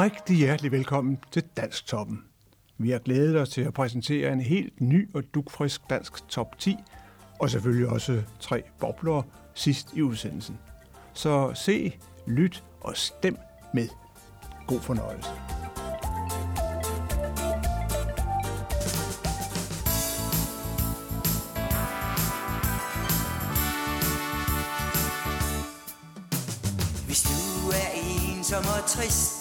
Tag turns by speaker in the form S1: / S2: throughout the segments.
S1: Rigtig hjertelig velkommen til Dansk Toppen. Vi har glædet os til at præsentere en helt ny og dugfrisk dansk top 10, og selvfølgelig også tre bobler sidst i udsendelsen. Så se, lyt og stem med. God fornøjelse.
S2: Hvis du er ensom og trist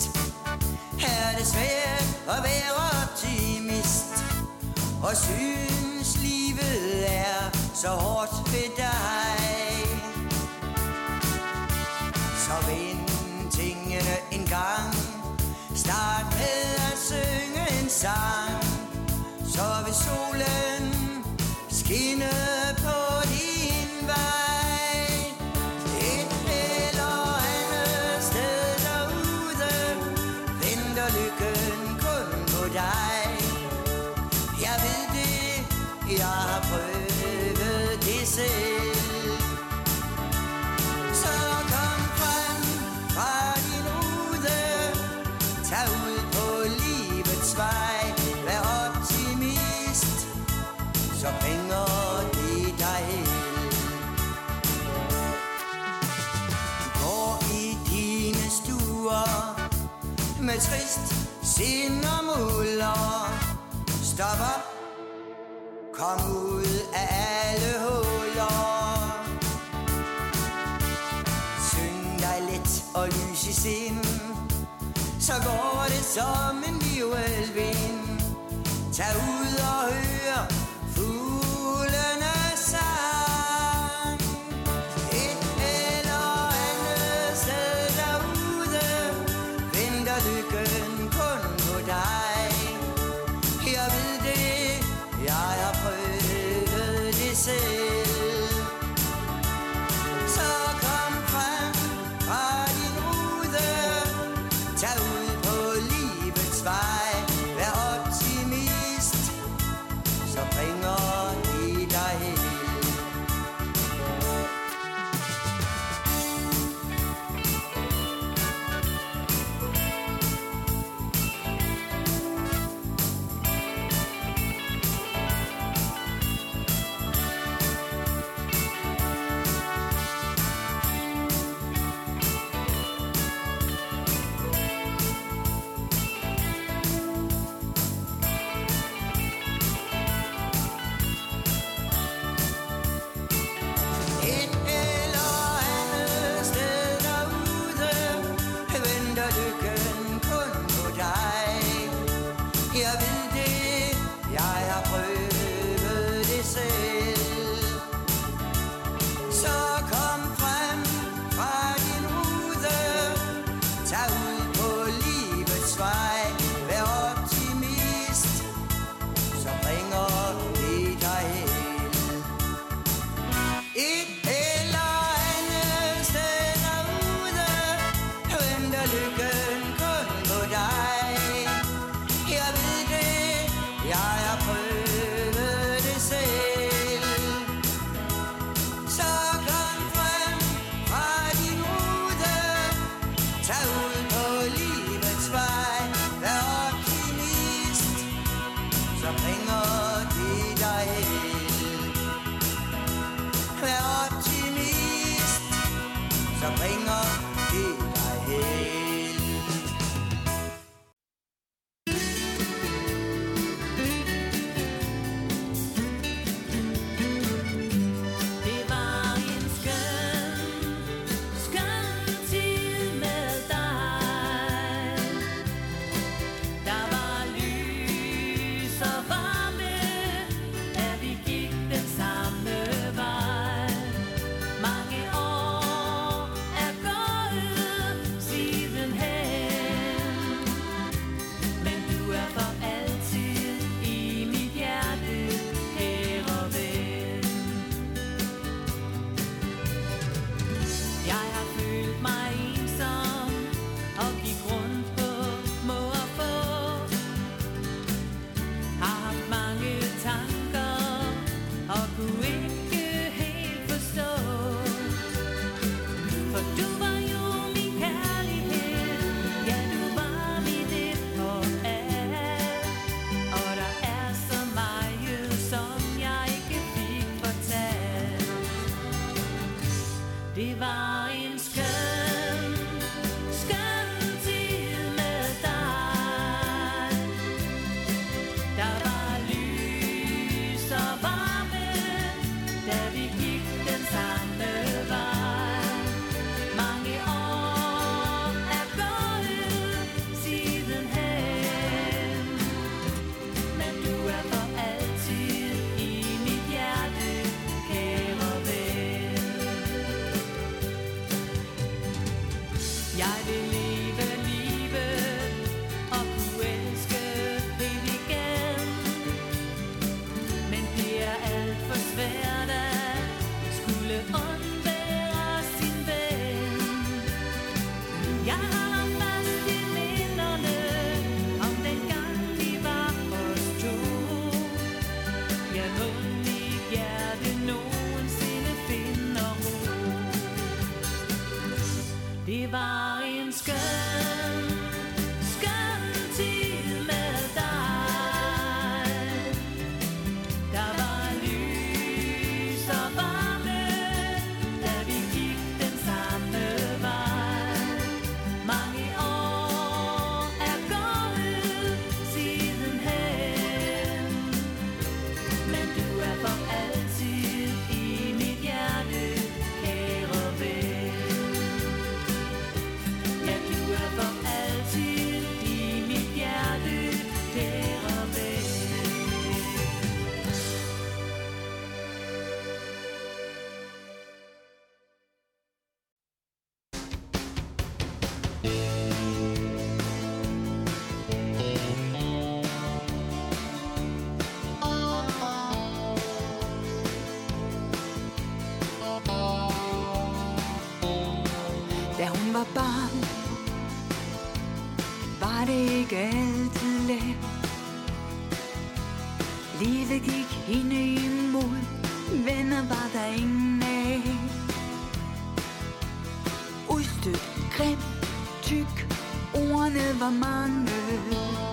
S2: er det svært at være optimist Og synes livet er så hårdt ved dig. Så vend tingene en gang. Start med at synge en sang. Med trist sind og muller. Stop op, kom ud af alle huller. Syng dig let og lys i sind, så går det som en virvelvind. Tag ud og hør
S3: var der
S4: ingen af. Udstødt, grim, tyk, ordene var mange.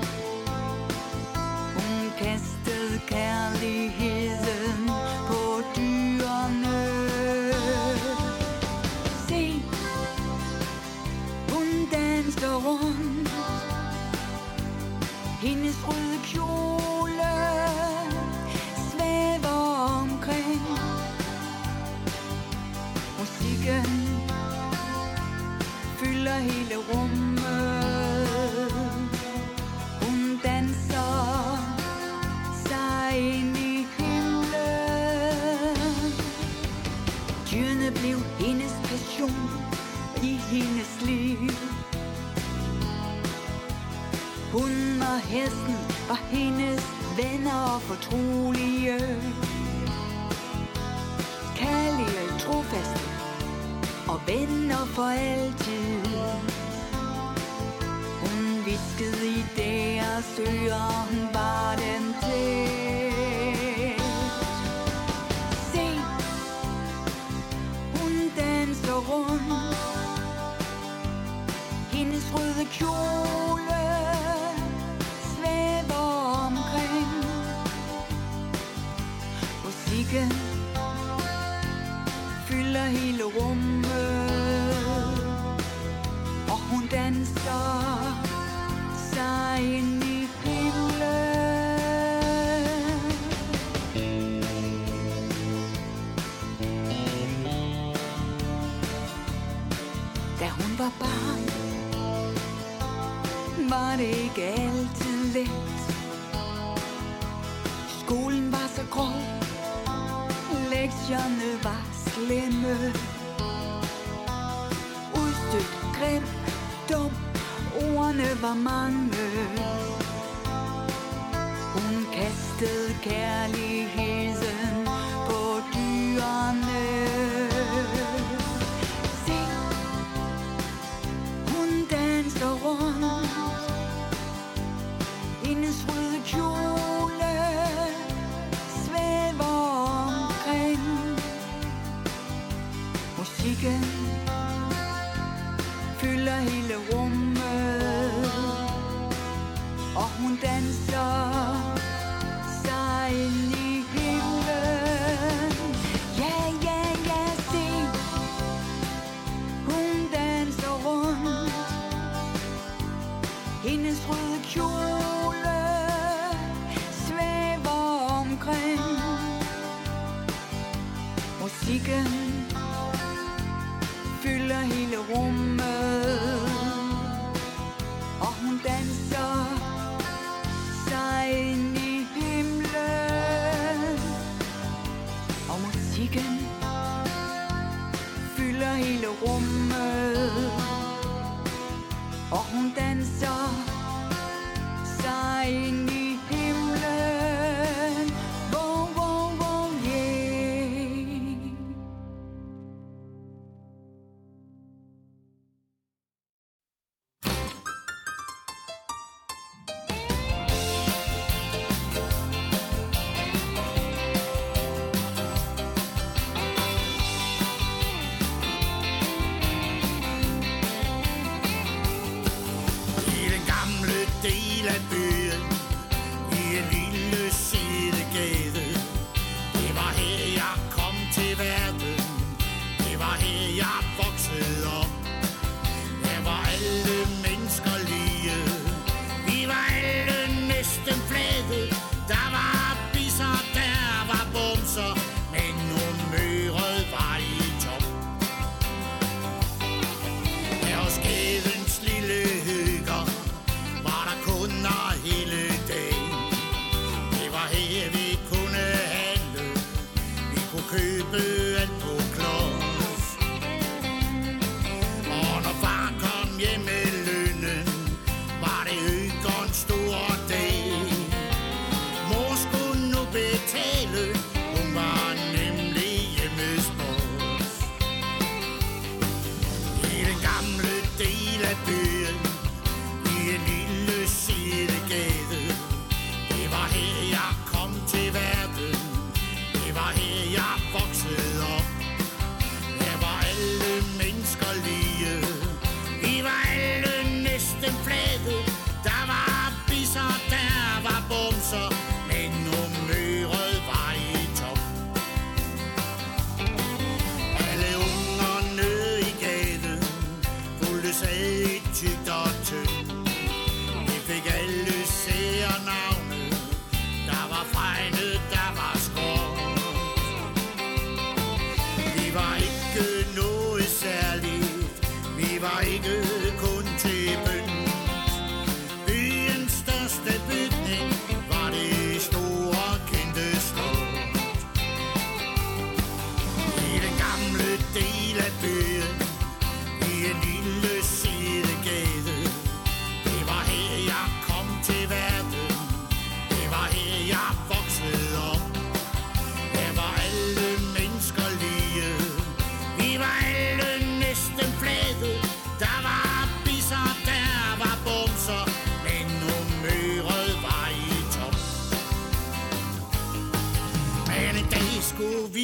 S4: Hun var hendes venner og fortrolige. Kærlige, trofaste og venner for altid. Hun viskede i deres ører, hun var den til. Se, hun danser rundt Hendes røde kjole igen fylder hele rummet. Og hun danser sig ind i himlen. Da hun var barn Var det ikke altid let. Skolen var så grov Lektierne var slemme Udstødt, grim, dum. Ordene var mange. Hun kastede kærligheden på dyrene. Hun danser sig ind i himlen. Ja, ja, ja, se. Hun danser rundt. Hendes røde kjole svæver omkring. Musikken fylder hele rummet. Rummet. Og hun danser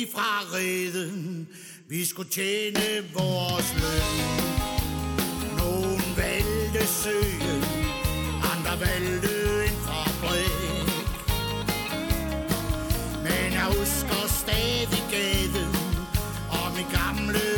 S5: vi fra reden. Vi skulle tjene vores løn. Nogen valgte søen, andre valgte en fabrik. Men jeg husker stadig gaden og min gamle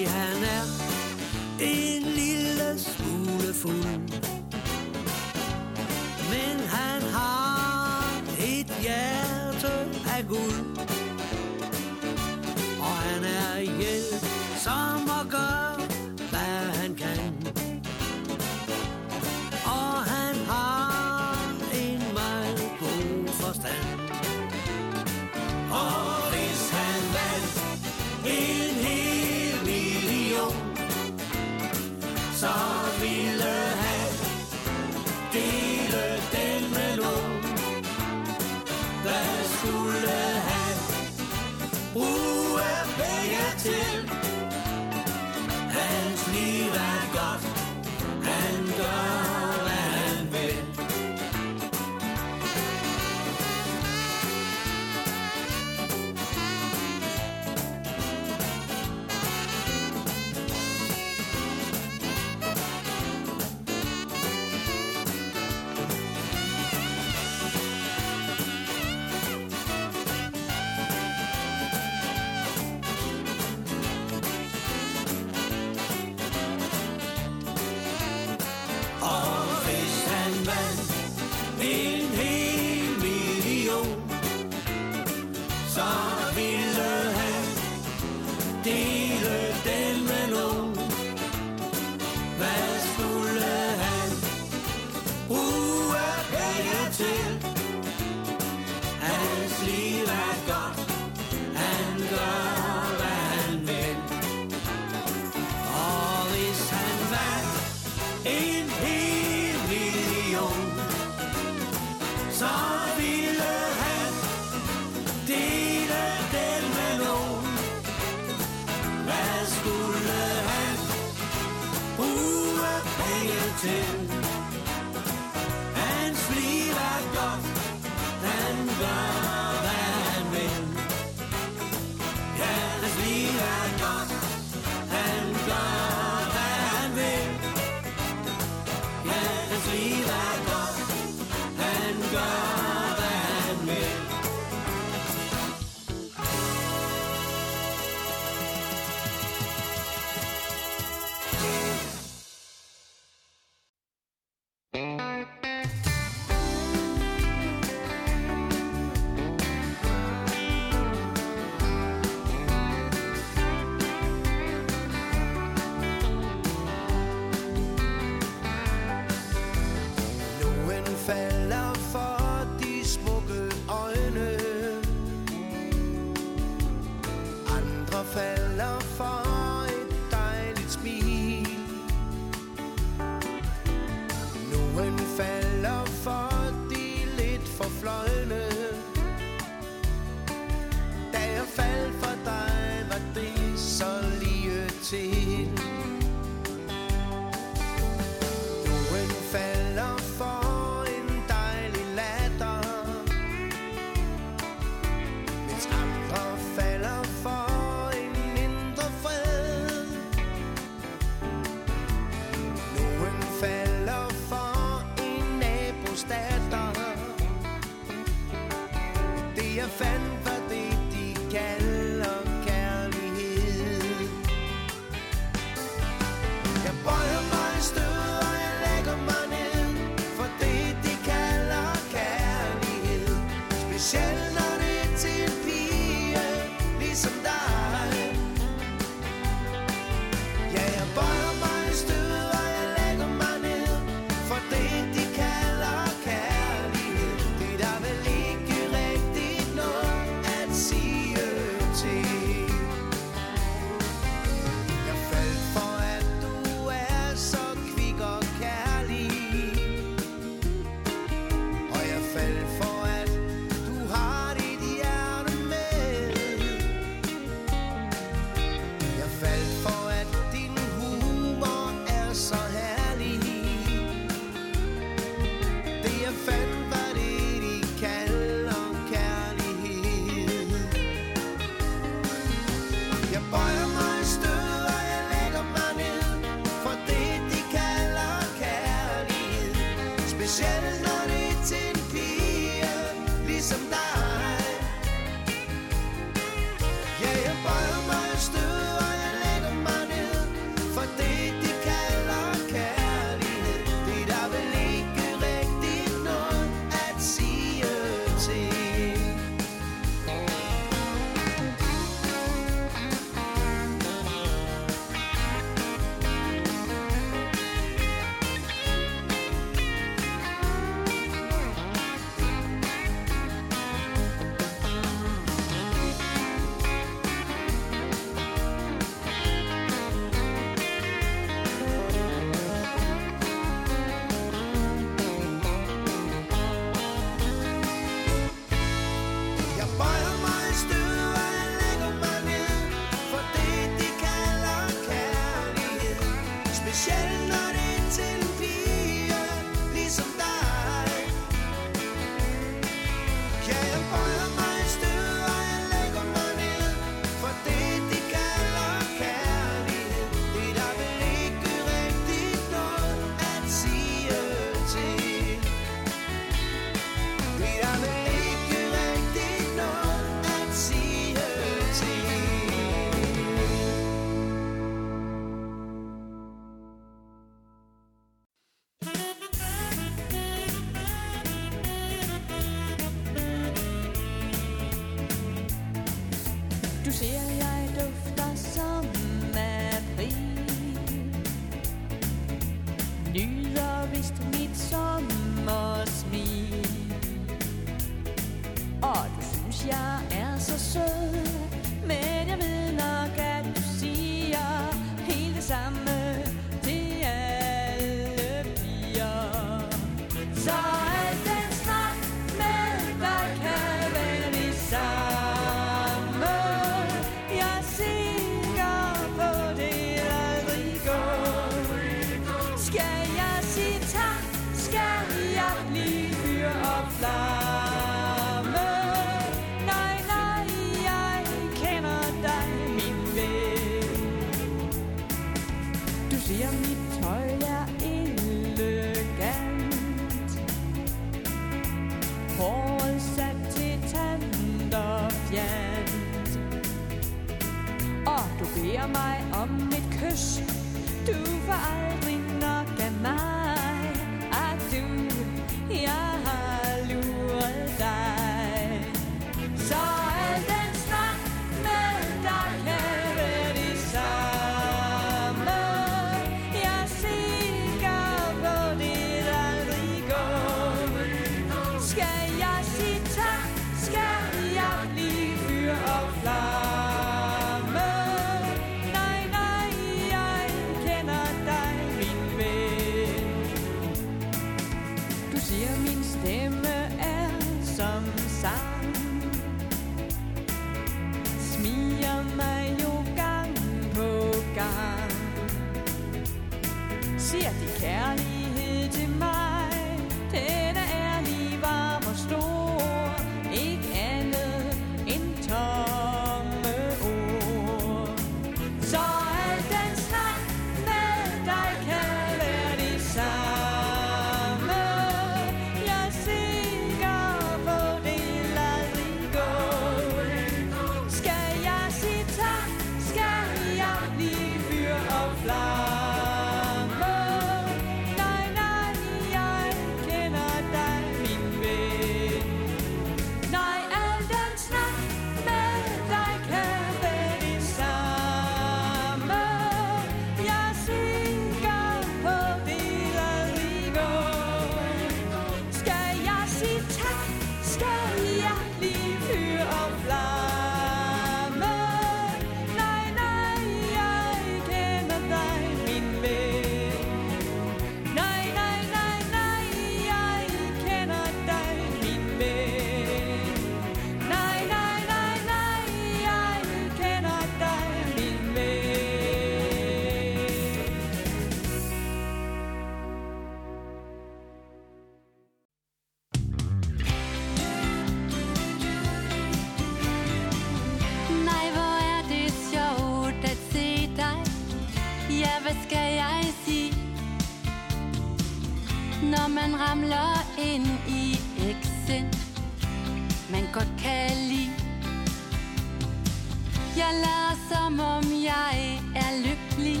S5: Jeg
S6: lader som om jeg er lykkelig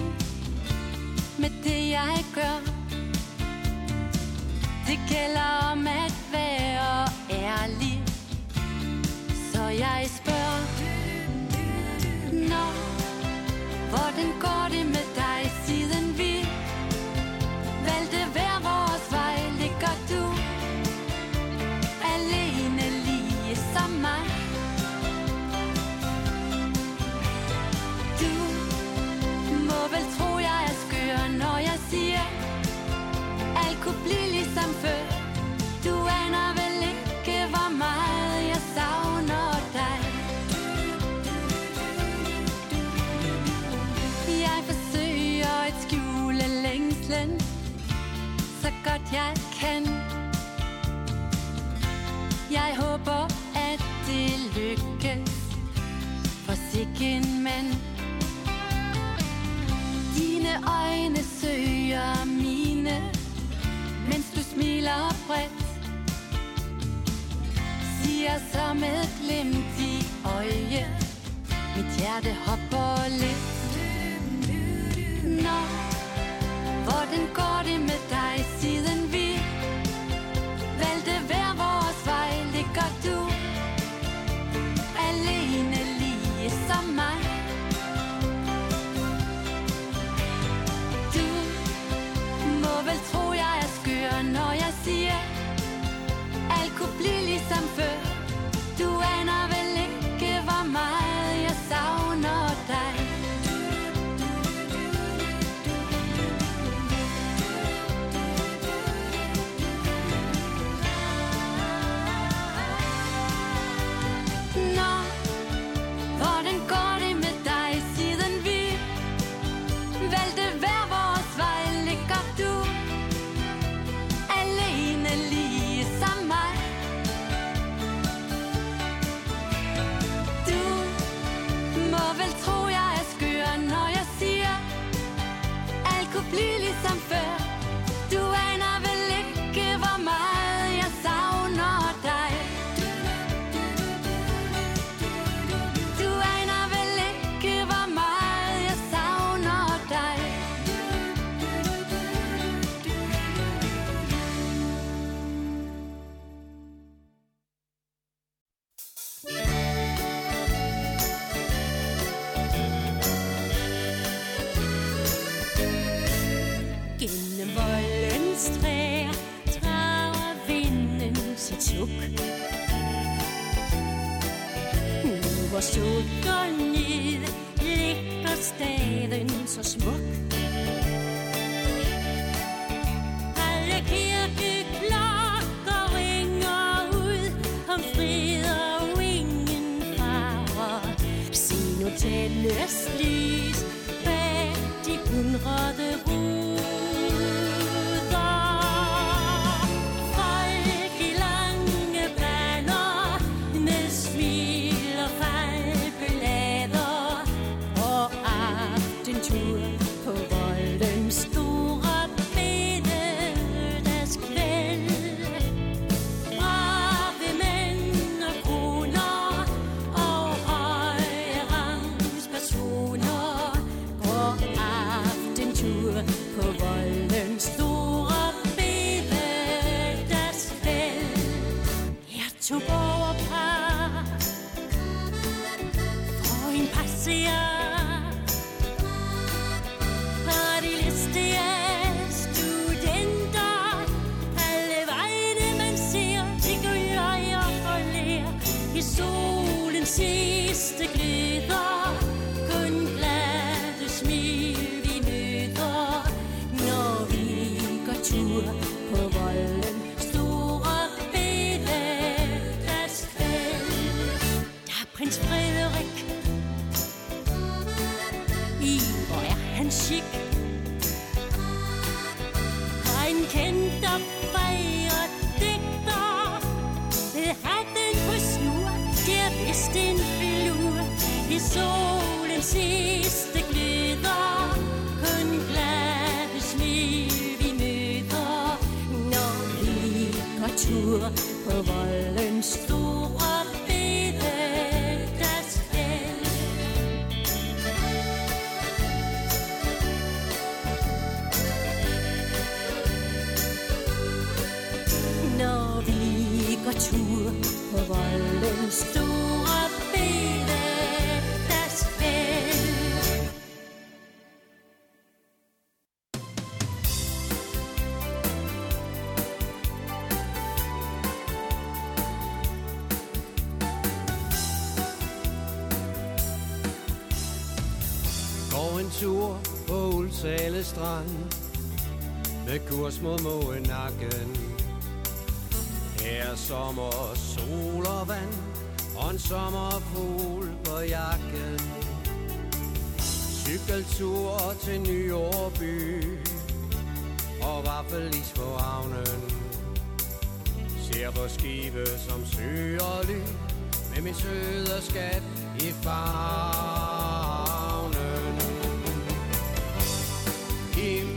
S6: Med det jeg gør. Det gælder om at være ærlig Så jeg spørger Nå, hvordan går det med jeg kan. Jeg håber, at det lykkes. For sikken mand. Dine øjne søger mine Mens du smiler bredt. Siger som et glimt i øje. Mit hjerte hopper lidt. Nå, hvordan går det med dig siden
S3: haven så smuk. Alle kirkeklokker ringer ud Om fred og ingen farer Se nu tændes lys Bag de hundrede som fred digter. Med hatten på snur Sker vist en filur I solens sidste gløder Kun glade smil vi møder. Når vi går tur på voldens stor voldens store bededagskvæld.
S7: Går en tur på Ulsale Strand med kurs mod Måenakken er sommer, sol og vand Og en sommerfugl på jakken. Cykeltur til Nyårby Og vaffelis på havnen. Ser på skibe som søger ly Med min søde skat i favnen. Giv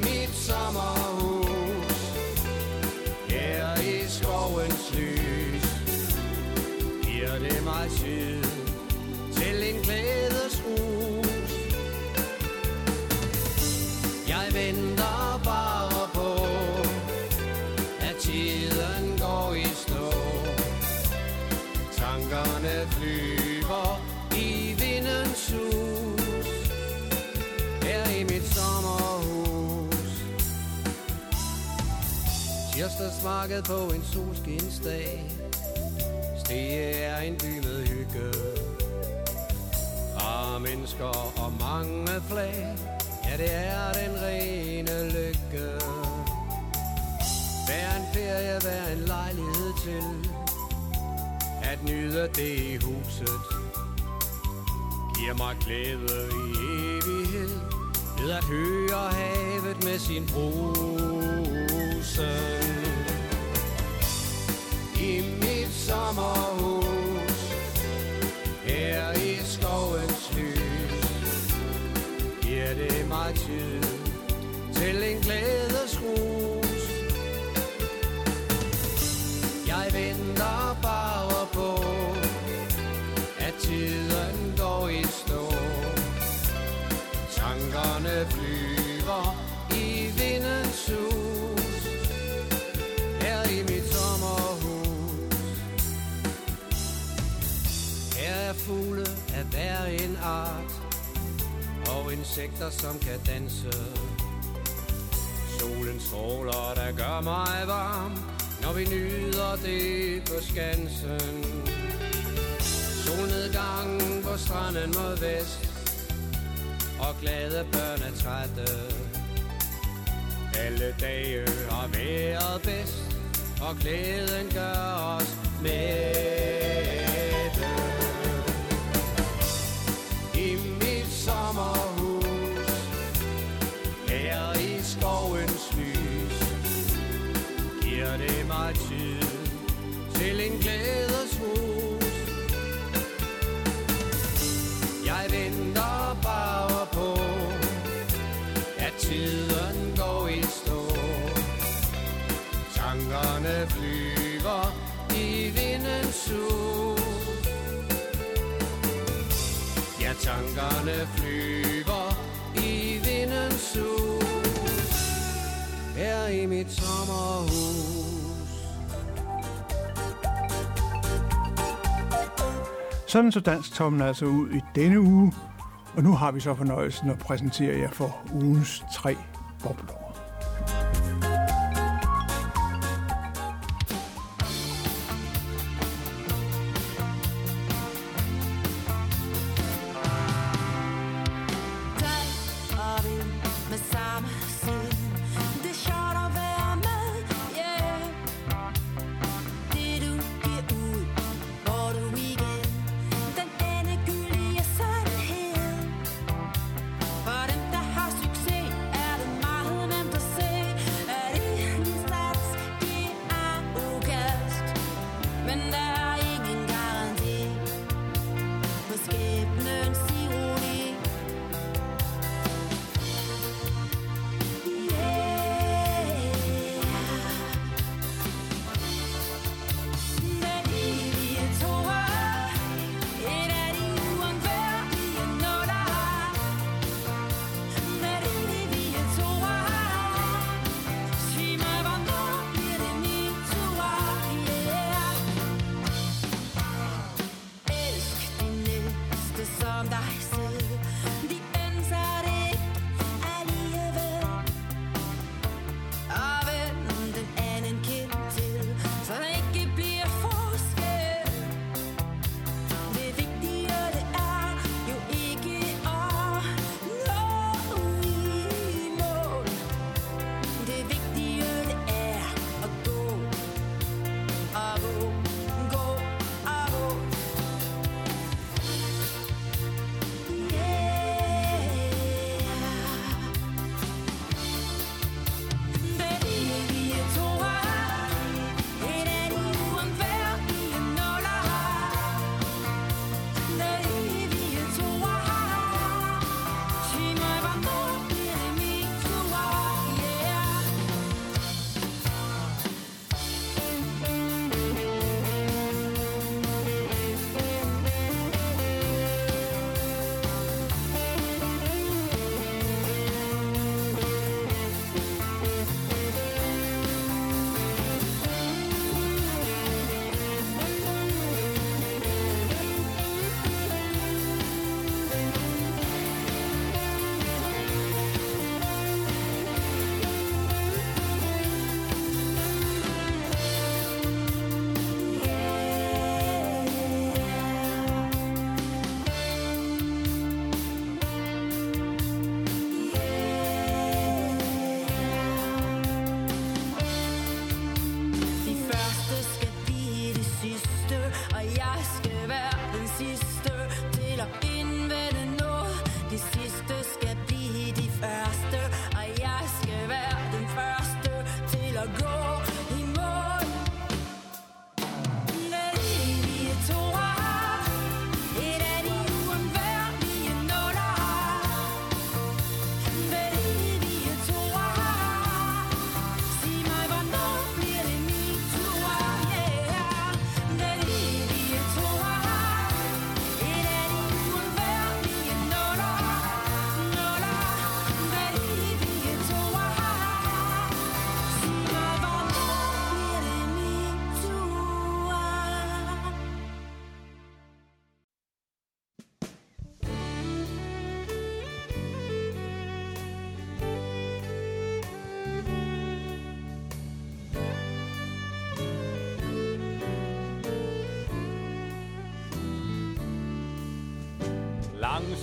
S7: mig til en glædesrus. Jeg venter bare på, at tiden går i stå. Tankerne flyver i vindens sus. Her i mit sommerhus. Tirsdagsmarked på en solskinsdag. Det er en by med hygge. Og mennesker og mange flag. Ja, det er den rene lykke. Hver en ferie, hver en lejlighed til At nyde det i huset Giver mig glæde i evighed Ved at høre havet med sin brusen I min sommerhus. Her i skovens lys Giver det mig tid Til en glædesrus. Jeg venter bare på, at tiden går i stå. Tankerne flyver. Art. Og insekter, som kan danse. Solen stråler, der gør mig varm Når vi nyder det på skansen Solnedgangen på stranden mod vest Og glade børn er trætte Alle dage har været bedst Og glæden gør os med tiden går i stå. Tankerne flyver i vindens sus Ja, tankerne flyver i vindens sus Her i mit sommerhus.
S1: Sådan så Dansktoppen altså ud i denne uge, og nu har vi så fornøjelsen at præsentere jer for ugens tre bobler.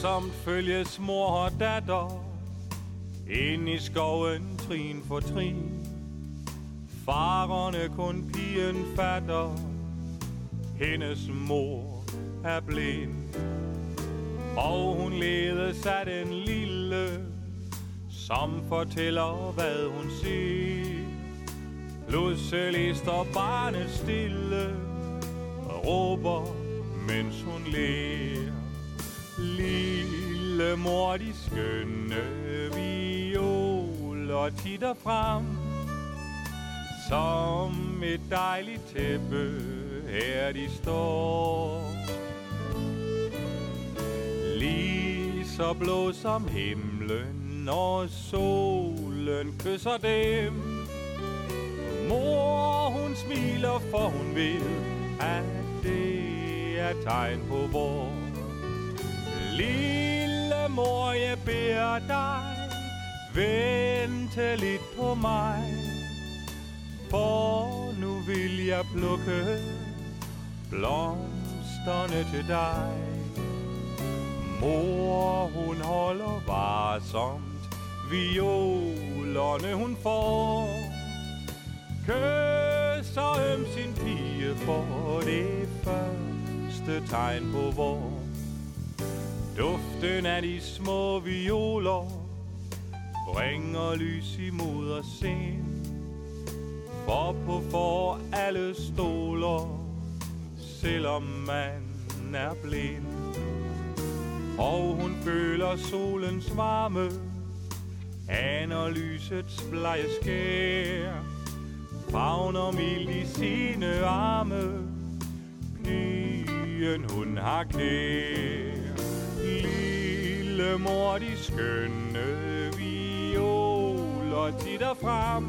S8: Langsomt følges mor og datter Ind i skoven trin for trin. Farerne kun pigen fatter Hendes mor er blind. Og hun ledes af den lille Som fortæller hvad hun ser Pludselig står barnet stille Og råber mens hun ler. Lille mor, de skønne violer titter frem Som et dejligt tæppe, her de står. Lige så blå som himlen, når solen kysser dem. Mor, hun smiler, for hun ved, at det er tegn på vor Lille mor, jeg beder dig, vente lidt på mig. For nu vil jeg plukke blomsterne til dig. Mor, hun holder varsomt, violerne hun får. Kysser øm sin pige for det første tegn på vor. Duften af de små violer bringer lys imod os sind. For på for alle stoler, selvom man er blind. Og hun føler solens varme, aner lysets blege skær. Fagner mild i sine arme, pigen hun har kær. Lille mor, de skønne violer titter frem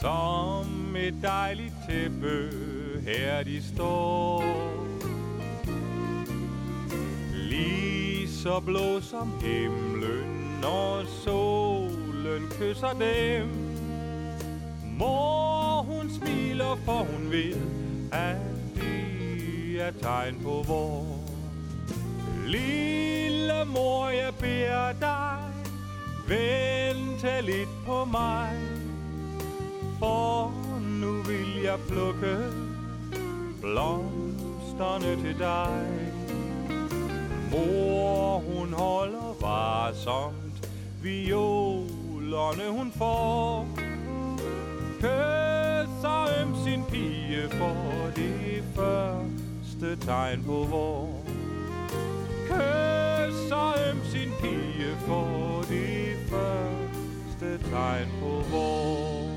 S8: Som et dejligt tæppe, her de står. Lige så blå som himlen, når solen kysser dem. Mor, hun smiler, for hun ved, at det er tegn på vor. Lille mor, jeg beder dig, vente lidt på mig. For nu vil jeg plukke blomsterne til dig. Mor, hun holder varsomt, violerne hun får. Kysser øm sin pige for det første tegn på vor kysser øm sin pige for det første tegn på.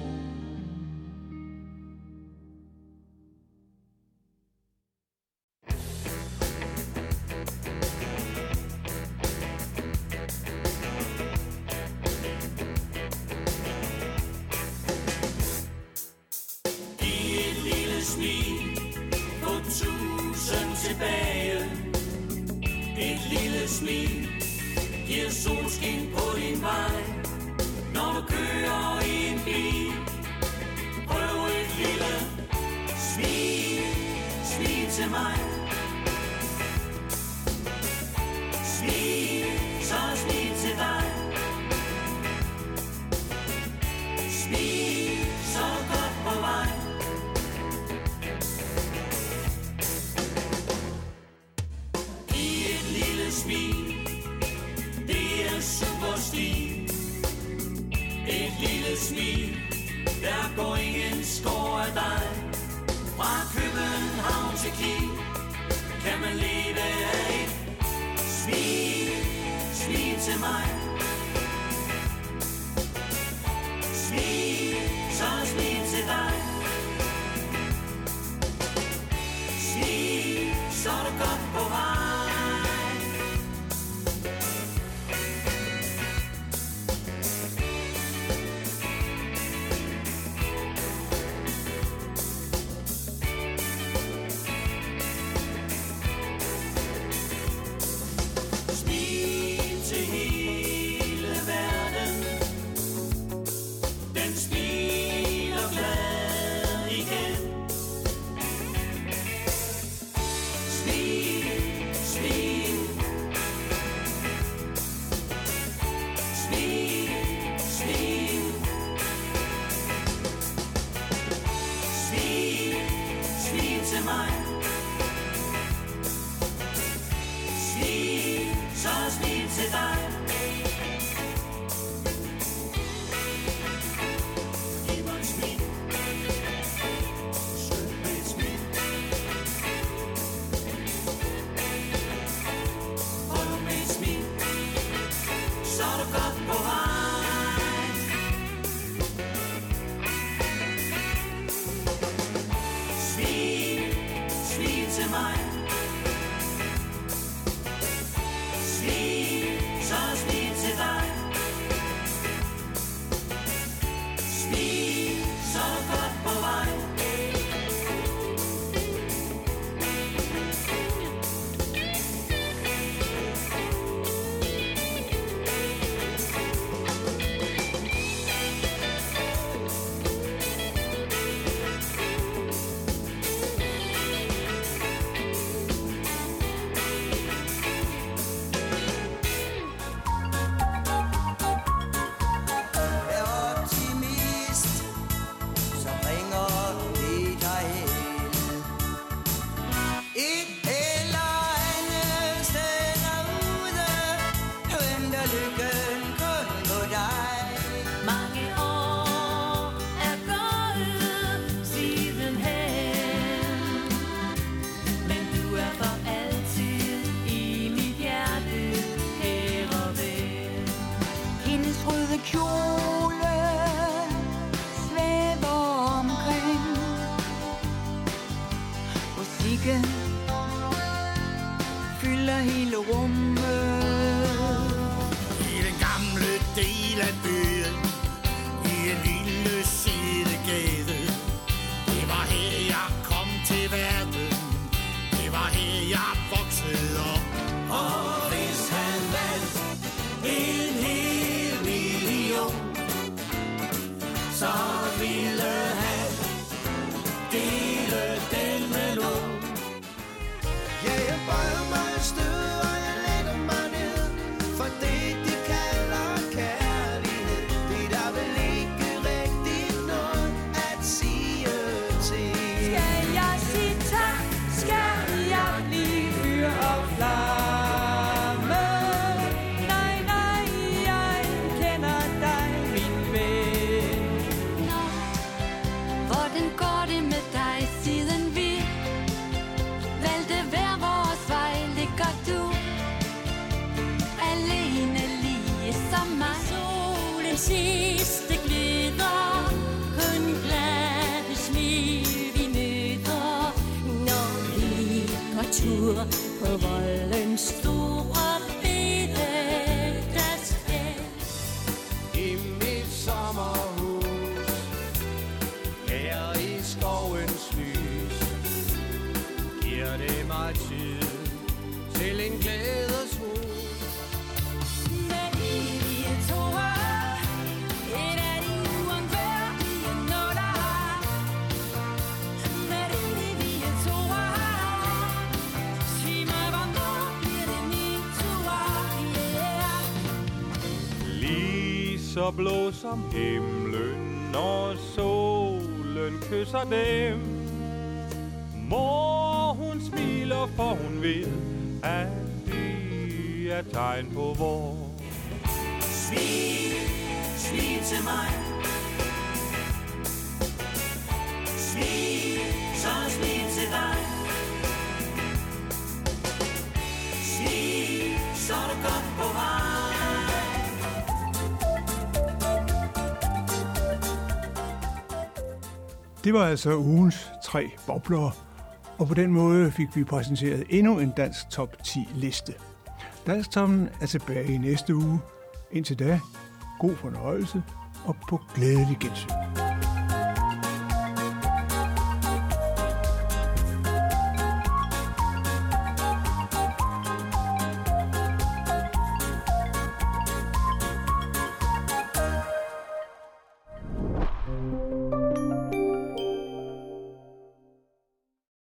S8: again. blå som himlen, når solen kysser dem. Mor, hun smiler, for hun ved, at det er tegn på vor.
S9: Smil, smil til mig.
S1: Det var altså ugens tre bobler, og på den måde fik vi præsenteret endnu en dansk top 10 liste. Dansktoppen er tilbage i næste uge. Indtil da, god fornøjelse og på glædelig gensyn.